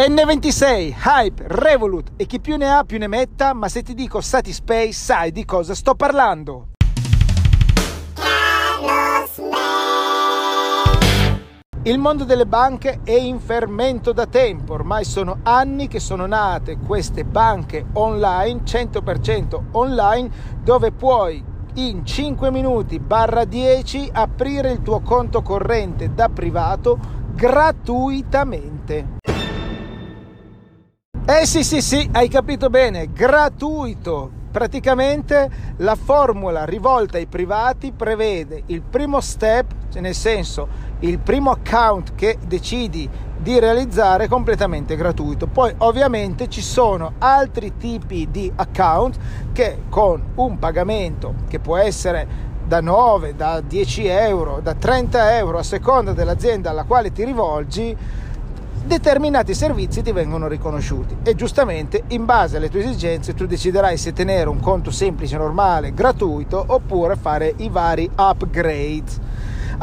N26, Hype, Revolut e chi più ne ha più ne metta, ma se ti dico Satispay sai di cosa sto parlando. Il mondo delle banche è in fermento da tempo, ormai sono anni che sono nate queste banche online, 100% online, dove puoi in 5 minuti barra 10 aprire il tuo conto corrente da privato gratuitamente. Eh sì sì sì, hai capito bene, gratuito. Praticamente la formula rivolta ai privati prevede il primo step, cioè nel senso il primo account che decidi di realizzare completamente gratuito. Poi ovviamente ci sono altri tipi di account che con un pagamento che può essere da 9, da 10 euro, da 30 euro a seconda dell'azienda alla quale ti rivolgi, determinati servizi ti vengono riconosciuti e giustamente in base alle tue esigenze tu deciderai se tenere un conto semplice, normale, gratuito oppure fare i vari upgrade.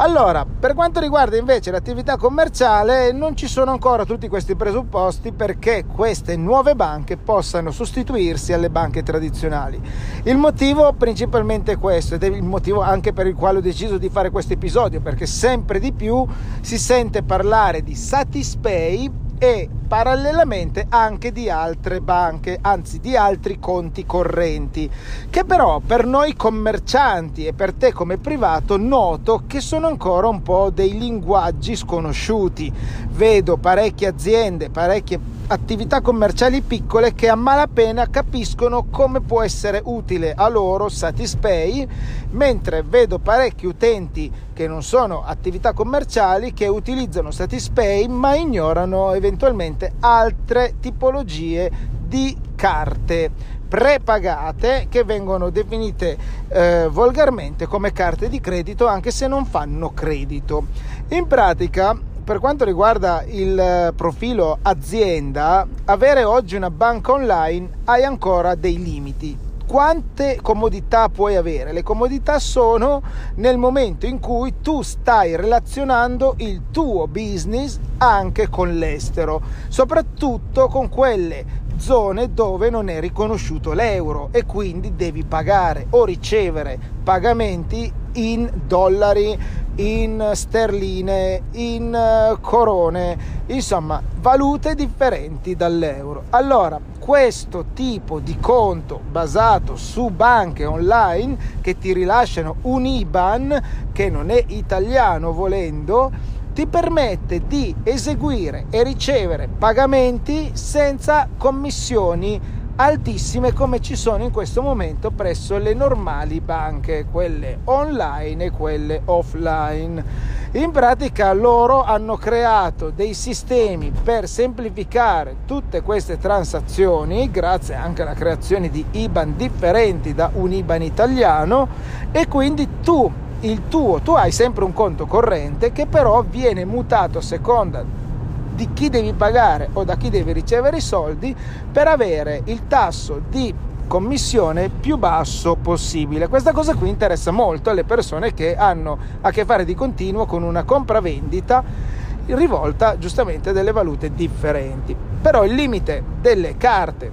Allora, per quanto riguarda invece l'attività commerciale, non ci sono ancora tutti questi presupposti perché queste nuove banche possano sostituirsi alle banche tradizionali. Il motivo principalmente è questo ed è il motivo anche per il quale ho deciso di fare questo episodio, perché sempre di più si sente parlare di Satispay e parallelamente anche di altre banche, anzi di altri conti correnti, che però per noi commercianti e per te come privato noto che sono ancora un po' dei linguaggi sconosciuti. Vedo parecchie aziende, parecchie attività commerciali piccole che a malapena capiscono come può essere utile a loro Satispay, mentre vedo parecchi utenti che non sono attività commerciali che utilizzano Satispay ma ignorano eventualmente altre tipologie di carte prepagate che vengono definite eh, volgarmente come carte di credito anche se non fanno credito. In pratica per quanto riguarda il eh, profilo azienda, avere oggi una banca online hai ancora dei limiti. Quante comodità puoi avere? Le comodità sono nel momento in cui tu stai relazionando il tuo business anche con l'estero, soprattutto con quelle zone dove non è riconosciuto l'euro e quindi devi pagare o ricevere pagamenti in dollari, in sterline, in eh, corone, insomma valute differenti dall'euro. Allora, questo tipo di conto basato su banche online che ti rilasciano un IBAN che non è italiano volendo, ti permette di eseguire e ricevere pagamenti senza commissioni altissime come ci sono in questo momento presso le normali banche, quelle online e quelle offline. In pratica loro hanno creato dei sistemi per semplificare tutte queste transazioni, grazie anche alla creazione di IBAN differenti da un IBAN italiano e quindi tu il tuo, tu hai sempre un conto corrente che però viene mutato a seconda di chi devi pagare o da chi devi ricevere i soldi per avere il tasso di commissione più basso possibile. Questa cosa qui interessa molto alle persone che hanno a che fare di continuo con una compravendita rivolta giustamente a delle valute differenti. Però il limite delle carte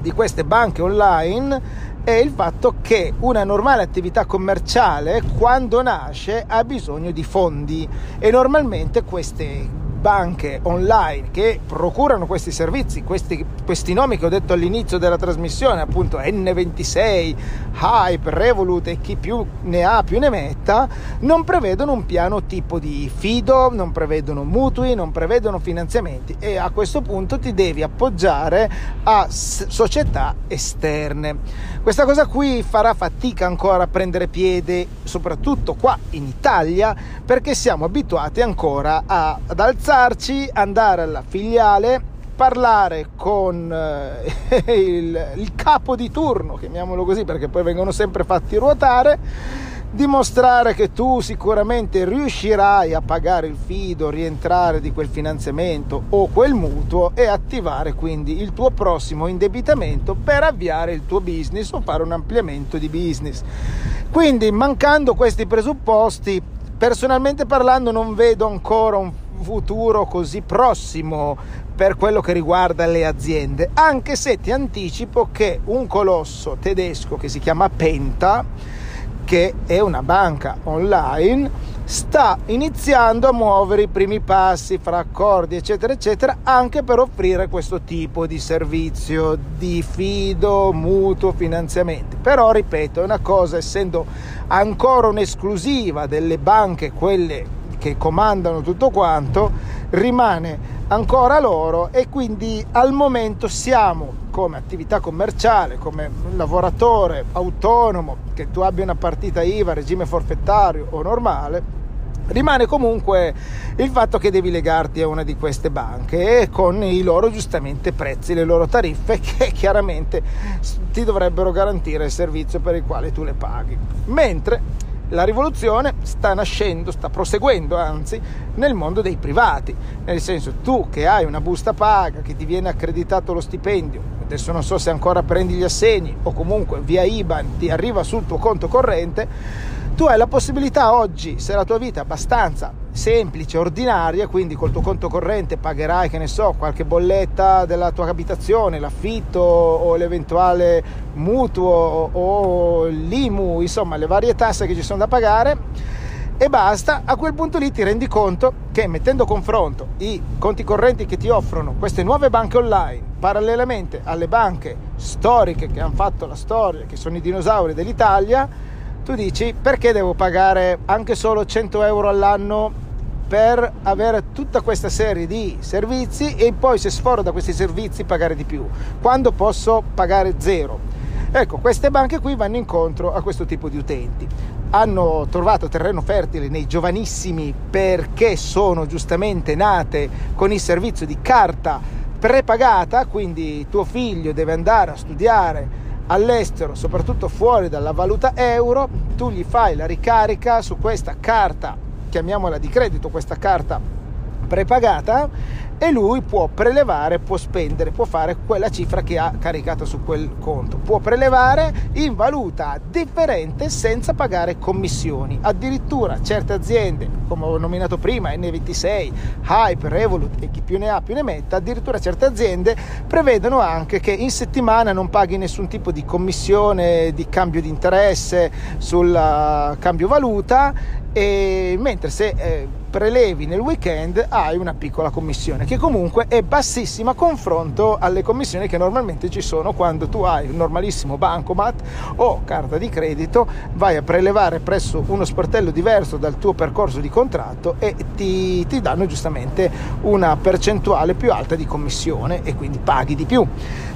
di queste banche online è il fatto che una normale attività commerciale quando nasce ha bisogno di fondi e normalmente queste banche online che procurano questi servizi, questi, questi nomi che ho detto all'inizio della trasmissione, appunto N26, Hype, Revolut e chi più ne ha più ne metta, non prevedono un piano tipo di fido, non prevedono mutui, non prevedono finanziamenti e a questo punto ti devi appoggiare a società esterne. Questa cosa qui farà fatica ancora a prendere piede, soprattutto qua in Italia, perché siamo abituati ancora a, ad alzare alzarci, andare alla filiale, parlare con eh, il, il capo di turno, chiamiamolo così perché poi vengono sempre fatti ruotare, dimostrare che tu sicuramente riuscirai a pagare il fido, rientrare di quel finanziamento o quel mutuo e attivare quindi il tuo prossimo indebitamento per avviare il tuo business o fare un ampliamento di business. Quindi mancando questi presupposti, personalmente parlando non vedo ancora un futuro così prossimo per quello che riguarda le aziende, anche se ti anticipo che un colosso tedesco che si chiama Penta, che è una banca online, sta iniziando a muovere i primi passi fra accordi eccetera eccetera anche per offrire questo tipo di servizio di fido, mutuo, finanziamenti. Però ripeto, è una cosa essendo ancora un'esclusiva delle banche, quelle che comandano tutto quanto, rimane ancora loro e quindi al momento siamo come attività commerciale, come lavoratore autonomo, che tu abbia una partita IVA, regime forfettario o normale, rimane comunque il fatto che devi legarti a una di queste banche con i loro giustamente prezzi, le loro tariffe che chiaramente ti dovrebbero garantire il servizio per il quale tu le paghi. Mentre la rivoluzione sta nascendo, sta proseguendo anzi nel mondo dei privati, nel senso tu che hai una busta paga, che ti viene accreditato lo stipendio, adesso non so se ancora prendi gli assegni o comunque via IBAN ti arriva sul tuo conto corrente, tu hai la possibilità oggi, se la tua vita è abbastanza semplice, ordinaria, quindi col tuo conto corrente pagherai, che ne so, qualche bolletta della tua abitazione, l'affitto o l'eventuale mutuo o l'IMU, insomma le varie tasse che ci sono da pagare e basta, a quel punto lì ti rendi conto che mettendo a confronto i conti correnti che ti offrono queste nuove banche online parallelamente alle banche storiche che hanno fatto la storia, che sono i dinosauri dell'Italia, tu dici perché devo pagare anche solo 100 euro all'anno per avere tutta questa serie di servizi e poi se sforo da questi servizi pagare di più, quando posso pagare zero. Ecco, queste banche qui vanno incontro a questo tipo di utenti. Hanno trovato terreno fertile nei giovanissimi perché sono giustamente nate con il servizio di carta prepagata, quindi tuo figlio deve andare a studiare all'estero, soprattutto fuori dalla valuta euro, tu gli fai la ricarica su questa carta, chiamiamola di credito, questa carta prepagata e lui può prelevare, può spendere, può fare quella cifra che ha caricato su quel conto. Può prelevare in valuta differente senza pagare commissioni. Addirittura certe aziende, come ho nominato prima, N26, Hype, Revolut e chi più ne ha più ne metta, addirittura certe aziende prevedono anche che in settimana non paghi nessun tipo di commissione di cambio di interesse sul uh, cambio valuta e mentre se eh, prelevi nel weekend hai una piccola commissione che comunque è bassissima confronto alle commissioni che normalmente ci sono quando tu hai un normalissimo bancomat o carta di credito vai a prelevare presso uno sportello diverso dal tuo percorso di contratto e ti, ti danno giustamente una percentuale più alta di commissione e quindi paghi di più.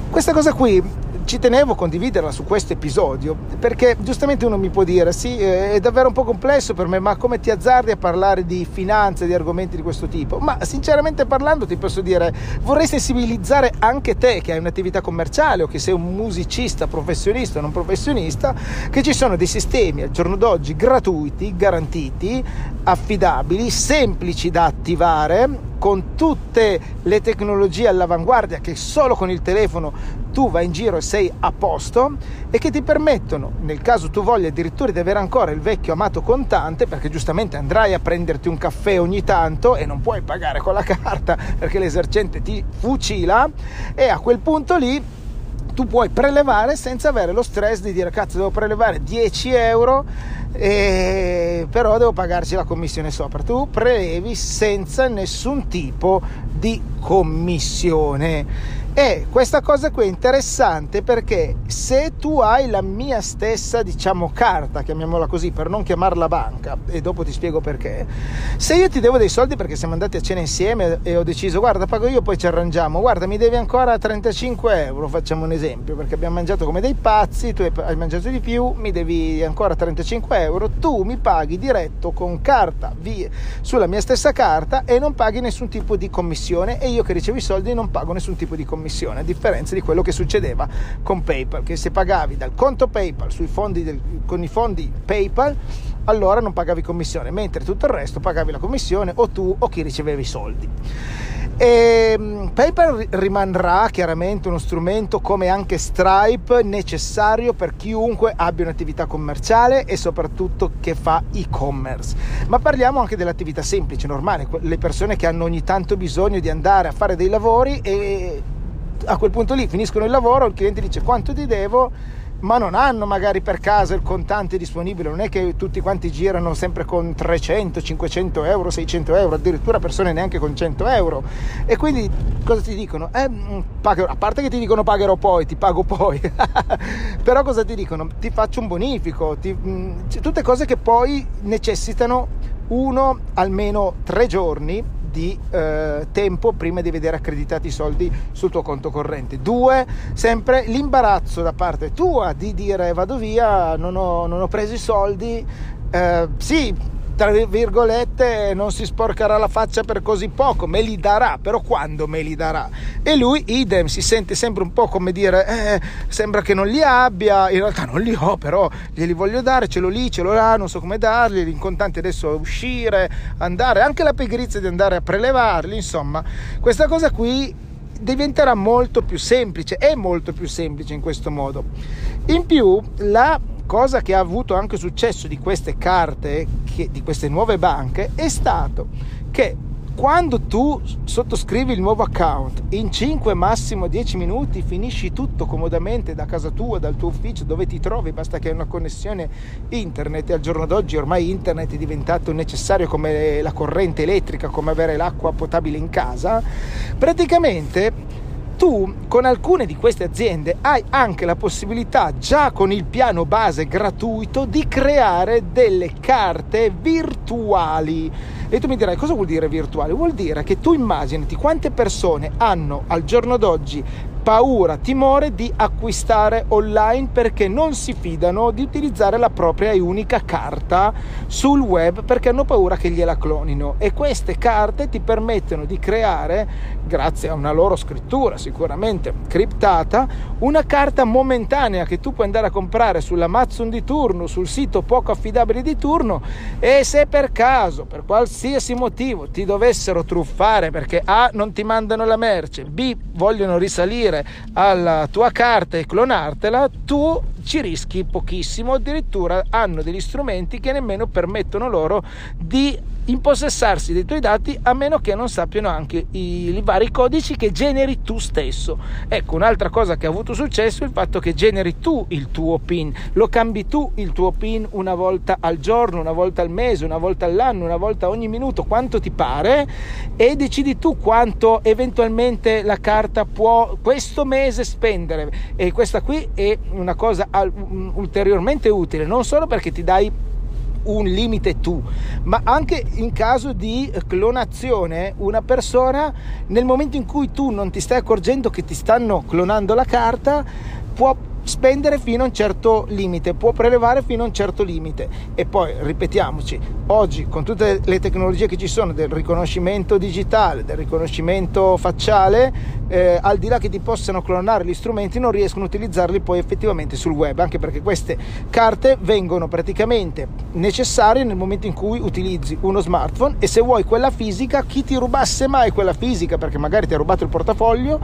Questa cosa qui ci tenevo a condividerla su questo episodio perché giustamente uno mi può dire sì eh, è davvero un po' complesso per me ma come ti azzardi a parlare di finanze di argomenti di questo tipo? Ma sinceramente parlando ti posso dire vorrei sensibilizzare anche te che hai un'attività commerciale o che sei un musicista professionista o non professionista che ci sono dei sistemi al giorno d'oggi gratuiti garantiti affidabili semplici da attivare con tutte le tecnologie all'avanguardia che solo con il telefono tu vai in giro e sei a posto e che ti permettono, nel caso tu voglia addirittura di avere ancora il vecchio amato contante, perché giustamente andrai a prenderti un caffè ogni tanto e non puoi pagare con la carta perché l'esercente ti fucila e a quel punto lì tu puoi prelevare senza avere lo stress di dire cazzo devo prelevare 10 euro e però devo pagarci la commissione sopra. Tu prelevi senza nessun tipo di commissione. E questa cosa qui è interessante perché se tu hai la mia stessa, diciamo, carta, chiamiamola così, per non chiamarla banca, e dopo ti spiego perché, se io ti devo dei soldi perché siamo andati a cena insieme e ho deciso, guarda, pago io, poi ci arrangiamo, guarda, mi devi ancora 35 euro, facciamo un esempio, perché abbiamo mangiato come dei pazzi, tu hai mangiato di più, mi devi ancora 35 euro, tu mi paghi diretto con carta via, sulla mia stessa carta e non paghi nessun tipo di commissione e io che ricevo i soldi non pago nessun tipo di commissione a differenza di quello che succedeva con PayPal, che se pagavi dal conto PayPal del, con i fondi PayPal, allora non pagavi commissione, mentre tutto il resto pagavi la commissione o tu o chi riceveva i soldi. E mm, PayPal rimarrà chiaramente uno strumento come anche Stripe necessario per chiunque abbia un'attività commerciale e soprattutto che fa e-commerce. Ma parliamo anche dell'attività semplice, normale, le persone che hanno ogni tanto bisogno di andare a fare dei lavori e a quel punto lì finiscono il lavoro, il cliente dice quanto ti devo ma non hanno magari per casa il contante disponibile, non è che tutti quanti girano sempre con 300, 500 euro, 600 euro, addirittura persone neanche con 100 euro. E quindi cosa ti dicono? Eh, mm, a parte che ti dicono pagherò poi, ti pago poi, però cosa ti dicono? Ti faccio un bonifico, ti, mh, mm, tutte cose che poi necessitano uno almeno tre giorni di eh, tempo prima di vedere accreditati i soldi sul tuo conto corrente. Due, sempre l'imbarazzo da parte tua di dire vado via, non ho, non ho preso i soldi. Eh, sì, tra virgolette non si sporcherà la faccia per così poco, me li darà, però quando me li darà? E lui idem si sente sempre un po' come dire eh, sembra che non li abbia, in realtà non li ho, però glieli voglio dare, ce l'ho lì, ce l'ho là, non so come darli, in contanti adesso uscire, andare, anche la pigrizia di andare a prelevarli, insomma, questa cosa qui diventerà molto più semplice, è molto più semplice in questo modo. In più la cosa che ha avuto anche successo di queste carte, che, di queste nuove banche, è stato che quando tu sottoscrivi il nuovo account in 5 massimo 10 minuti finisci tutto comodamente da casa tua, dal tuo ufficio dove ti trovi, basta che hai una connessione internet e al giorno d'oggi ormai internet è diventato necessario come la corrente elettrica, come avere l'acqua potabile in casa, praticamente tu con alcune di queste aziende hai anche la possibilità, già con il piano base gratuito, di creare delle carte virtuali. E tu mi dirai cosa vuol dire virtuale? Vuol dire che tu immaginati quante persone hanno al giorno d'oggi paura, timore di acquistare online perché non si fidano di utilizzare la propria e unica carta sul web perché hanno paura che gliela clonino. E queste carte ti permettono di creare, grazie a una loro scrittura sicuramente criptata, una carta momentanea che tu puoi andare a comprare sull'Amazon di turno, sul sito poco affidabile di turno e se per caso, per qualsiasi motivo ti dovessero truffare perché A non ti mandano la merce, B vogliono risalire accedere alla tua carta e clonartela, tu ci rischi pochissimo, addirittura hanno degli strumenti che nemmeno permettono loro di impossessarsi dei tuoi dati a meno che non sappiano anche i, i, vari codici che generi tu stesso. Ecco, un'altra cosa che ha avuto successo è il fatto che generi tu il tuo PIN, lo cambi tu il tuo PIN una volta al giorno, una volta al mese, una volta all'anno, una volta ogni minuto, quanto ti pare e decidi tu quanto eventualmente la carta può questo mese spendere e questa qui è una cosa ulteriormente utile, non solo perché ti dai un limite tu, ma anche in caso di clonazione, una persona nel momento in cui tu non ti stai accorgendo che ti stanno clonando la carta, può spendere fino a un certo limite, può prelevare fino a un certo limite. E poi ripetiamoci, oggi con tutte le tecnologie che ci sono del riconoscimento digitale, del riconoscimento facciale, eh, al di là che ti possano clonare gli strumenti, non riescono a utilizzarli poi effettivamente sul web, anche perché queste carte vengono praticamente necessarie nel momento in cui utilizzi uno smartphone e se vuoi quella fisica, chi ti rubasse mai quella fisica, perché magari ti ha rubato il portafoglio,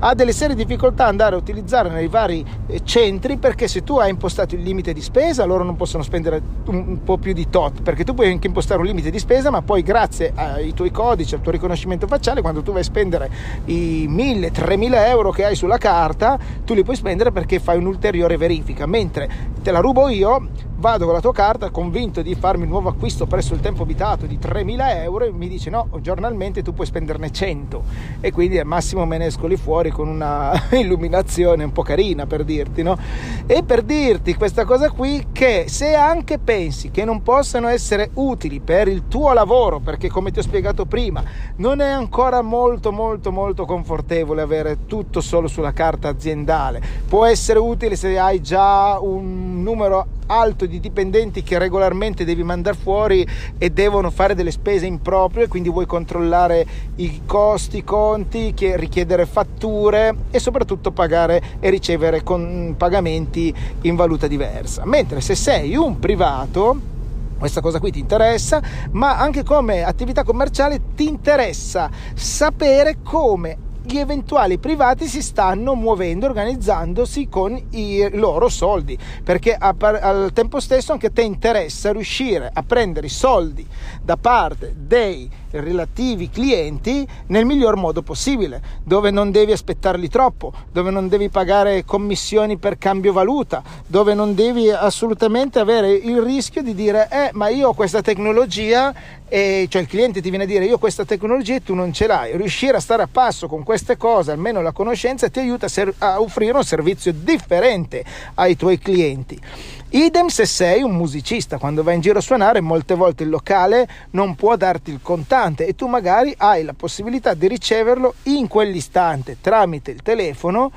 ha delle serie difficoltà ad andare a utilizzare nei vari eh, centri perché se tu hai impostato il limite di spesa loro non possono spendere un po' più di tot perché tu puoi anche impostare un limite di spesa ma poi grazie ai tuoi codici al tuo riconoscimento facciale quando tu vai a spendere i 1000 3000 euro che hai sulla carta tu li puoi spendere perché fai un'ulteriore verifica. Mentre te la rubo io vado con la tua carta convinto di farmi un nuovo acquisto presso il tempo abitato di 3.000 euro e mi dice no, giornalmente tu puoi spenderne 100 e quindi al massimo me ne esco lì fuori con una illuminazione un po' carina per dirti, no? E per dirti questa cosa qui che se anche pensi che non possano essere utili per il tuo lavoro, perché come ti ho spiegato prima, non è ancora molto molto molto confortevole avere tutto solo sulla carta aziendale, può essere utile se hai già un numero alto di dipendenti che regolarmente devi mandare fuori e devono fare delle spese improprie, quindi vuoi controllare i costi, i conti, richiedere fatture e soprattutto pagare e ricevere con pagamenti in valuta diversa. Mentre se sei un privato questa cosa qui ti interessa, ma anche come attività commerciale ti interessa sapere come gli eventuali privati si stanno muovendo, organizzandosi con i loro soldi, perché al tempo stesso anche te interessa riuscire a prendere i soldi da parte dei relativi clienti nel miglior modo possibile, dove non devi aspettarli troppo, dove non devi pagare commissioni per cambio valuta, dove non devi assolutamente avere il rischio di dire eh ma io ho questa tecnologia e cioè il cliente ti viene a dire io ho questa tecnologia e tu non ce l'hai. Riuscire a stare a passo con queste cose, almeno la conoscenza, ti aiuta a, ser- a offrire un servizio differente ai tuoi clienti. Idem se sei un musicista, quando vai in giro a suonare, molte volte il locale non può darti il contante e tu magari hai la possibilità di riceverlo in quell'istante tramite il telefono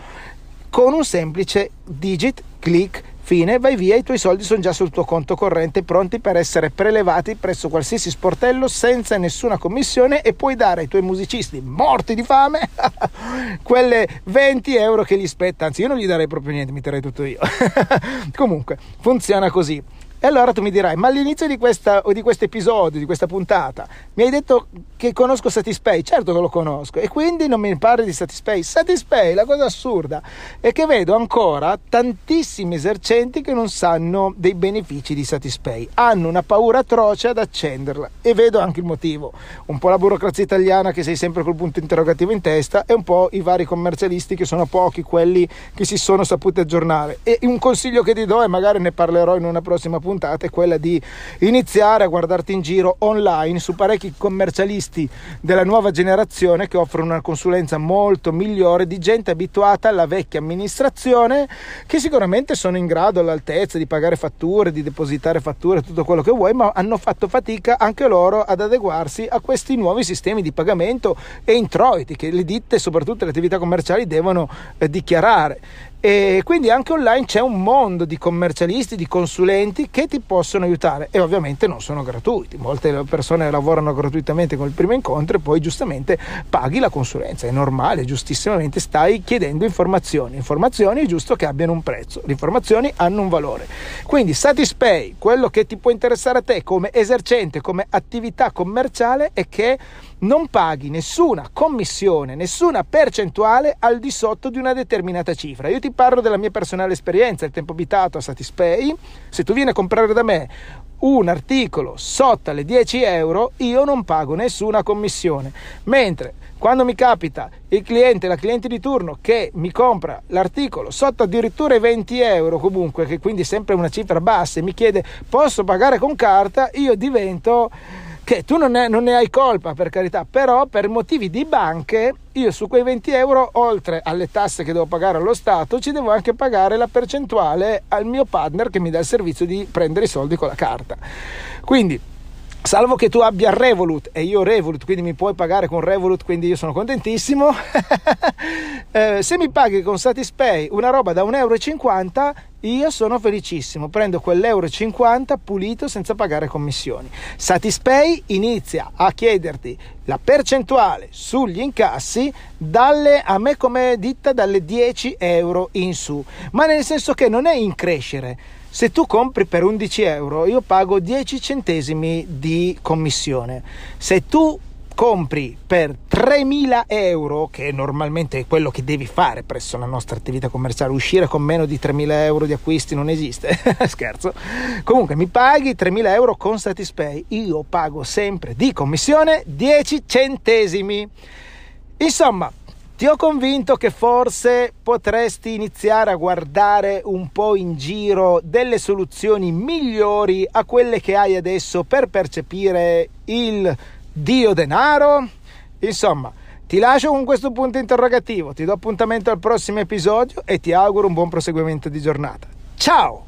con un semplice digit click Fine, vai via, i tuoi soldi sono già sul tuo conto corrente pronti per essere prelevati presso qualsiasi sportello senza nessuna commissione e puoi dare ai tuoi musicisti morti di fame quelle 20 euro che gli spetta, anzi io non gli darei proprio niente, mi terrei tutto io. Comunque, funziona così. E allora tu mi dirai, ma all'inizio di, questa, di questo episodio, di questa puntata, mi hai detto che conosco Satispay? Certo che lo conosco. E quindi non mi parli di Satispay? Satispay, la cosa assurda è che vedo ancora tantissimi esercenti che non sanno dei benefici di Satispay. Hanno una paura atroce ad accenderla. E vedo anche il motivo. Un po' la burocrazia italiana che sei sempre col punto interrogativo in testa e un po' i vari commercialisti che sono pochi, quelli che si sono saputi aggiornare. E un consiglio che ti do, e magari ne parlerò in una prossima puntata, è quella di iniziare a guardarti in giro online su parecchi commercialisti della nuova generazione che offrono una consulenza molto migliore di gente abituata alla vecchia amministrazione che sicuramente sono in grado all'altezza di pagare fatture, di depositare fatture, tutto quello che vuoi, ma hanno fatto fatica anche loro ad adeguarsi a questi nuovi sistemi di pagamento e introiti che le ditte, soprattutto le attività commerciali, devono eh, dichiarare. E quindi anche online c'è un mondo di commercialisti, di consulenti che ti possono aiutare e ovviamente non sono gratuiti. Molte persone lavorano gratuitamente con il primo incontro e poi giustamente paghi la consulenza. È normale, giustissimamente stai chiedendo informazioni. Informazioni è giusto che abbiano un prezzo, le informazioni hanno un valore. Quindi Satispay, quello che ti può interessare a te come esercente, come attività commerciale è che non paghi nessuna commissione, nessuna percentuale al di sotto di una determinata cifra. Io ti parlo della mia personale esperienza, il tempo abitato a Satispay. Se tu vieni a comprare da me un articolo sotto le 10 euro, io non pago nessuna commissione. Mentre quando mi capita il cliente, la cliente di turno che mi compra l'articolo sotto addirittura i 20 euro, comunque, che quindi è sempre una cifra bassa, e mi chiede posso pagare con carta, io divento che tu non ne, non ne, hai colpa per carità, però per motivi di banche io su quei 20 euro, oltre alle tasse che devo pagare allo Stato, ci devo anche pagare la percentuale al mio partner che mi dà il servizio di prendere i soldi con la carta. Quindi Salvo che tu abbia Revolut e io Revolut, quindi mi puoi pagare con Revolut, quindi io sono contentissimo. eh, se mi paghi con Satispay una roba da 1,50 euro, io sono felicissimo. Prendo quell'euro 50 pulito senza pagare commissioni. Satispay inizia a chiederti la percentuale sugli incassi dalle, a me come ditta dalle 10 euro in su, ma nel senso che non è in crescere se tu compri per 11 euro, io pago 10 centesimi di commissione. Se tu compri per 3.000 euro, che normalmente è quello che devi fare presso la nostra attività commerciale, uscire con meno di 3.000 euro di acquisti non esiste, scherzo. Comunque mi paghi 3.000 euro con Satispay, io pago sempre di commissione 10 centesimi. Insomma, ti ho convinto che forse potresti iniziare a guardare un po' in giro delle soluzioni migliori a quelle che hai adesso per percepire il dio denaro? Insomma, ti lascio con questo punto interrogativo, ti do appuntamento al prossimo episodio e ti auguro un buon proseguimento di giornata. Ciao!